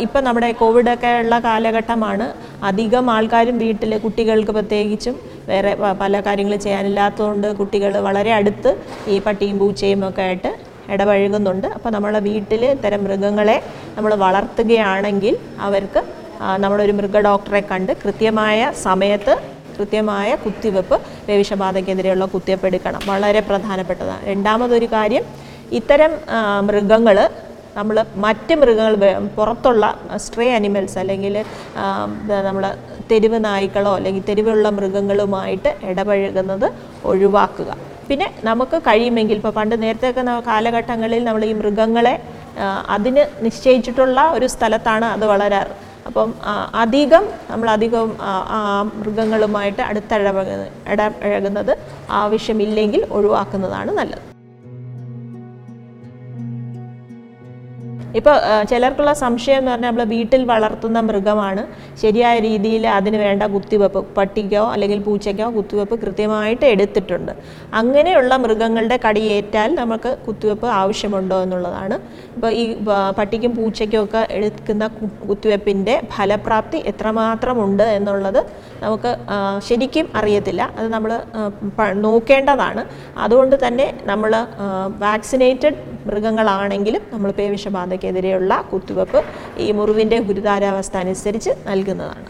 ഇപ്പം നമ്മുടെ കോവിഡൊക്കെ ഉള്ള കാലഘട്ടമാണ്. അധികം ആൾക്കാരും വീട്ടിൽ കുട്ടികൾക്ക് പ്രത്യേകിച്ചും വേറെ പല കാര്യങ്ങൾ ചെയ്യാനില്ലാത്തതുകൊണ്ട് കുട്ടികൾ വളരെ അടുത്ത് ഈ പട്ടിയും പൂച്ചയും ഒക്കെ ആയിട്ട് ഇടപഴകുന്നുണ്ട്. അപ്പോൾ നമ്മളെ വീട്ടിൽ ഇത്തരം മൃഗങ്ങളെ നമ്മൾ വളർത്തുകയാണെങ്കിൽ അവർക്ക് നമ്മളൊരു മൃഗ ഡോക്ടറെ കണ്ട് കൃത്യമായ സമയത്ത് കൃത്യമായ കുത്തിവെപ്പ് പേവിഷബാധയ്ക്കെതിരെയുള്ള കുത്തിവെപ്പ് എടുക്കണം. വളരെ പ്രധാനപ്പെട്ടതാണ്. രണ്ടാമതൊരു കാര്യം ഇത്തരം മൃഗങ്ങൾ നമ്മൾ മറ്റ് മൃഗങ്ങൾ പുറത്തുള്ള സ്ട്രേ അനിമൽസ് അല്ലെങ്കിൽ നമ്മൾ തെരുവ് നായ്ക്കളോ അല്ലെങ്കിൽ തെരുവുള്ള മൃഗങ്ങളുമായിട്ട് ഇടപഴകുന്നത് ഒഴിവാക്കുക. പിന്നെ നമുക്ക് കഴിയുമെങ്കിൽ ഇപ്പോൾ പണ്ട് നേരത്തെയൊക്കെ കാലഘട്ടങ്ങളിൽ നമ്മൾ ഈ മൃഗങ്ങളെ അതിന് നിശ്ചയിച്ചിട്ടുള്ള ഒരു സ്ഥലത്താണ് അത് വളരാറ്. അപ്പം അധികം നമ്മൾ അധികം മൃഗങ്ങളുമായിട്ട് അടുത്തിടപഴകുന്നത് ആവശ്യമില്ലെങ്കിൽ ഒഴിവാക്കുന്നതാണ് നല്ലത്. ഇപ്പോൾ ചിലർക്കുള്ള സംശയം എന്ന് പറഞ്ഞാൽ നമ്മൾ വീട്ടിൽ വളർത്തുന്ന മൃഗമാണ്. ശരിയായ രീതിയിൽ അതിന് വേണ്ട കുത്തിവെപ്പ് പട്ടിക്കോ അല്ലെങ്കിൽ പൂച്ചയ്ക്കോ കുത്തിവെപ്പ് കൃത്യമായിട്ട് എടുത്തിട്ടുണ്ട്. അങ്ങനെയുള്ള മൃഗങ്ങളുടെ കടിയേറ്റാൽ നമുക്ക് കുത്തിവെപ്പ് ആവശ്യമുണ്ടോ എന്നുള്ളതാണ്. ഇപ്പോൾ ഈ പട്ടിക്കും പൂച്ചയ്ക്കും ഒക്കെ എടുക്കുന്ന കുത്തിവെപ്പിന്റെ ഫലപ്രാപ്തി എത്രമാത്രം ഉണ്ട് എന്നുള്ളത് നമുക്ക് ശരിക്കും അറിയത്തില്ല. അത് നമ്മൾ നോക്കേണ്ടതാണ്. അതുകൊണ്ട് തന്നെ നമ്മൾ വാക്സിനേറ്റഡ് മൃഗങ്ങളാണെങ്കിലും നമ്മൾ പേവിഷബാധയ്ക്കെതിരെയുള്ള കുത്തിവെപ്പ് ഈ മുറിവിന്റെ ഗുരുതാരാവസ്ഥ അനുസരിച്ച് നൽകുന്നതാണ്.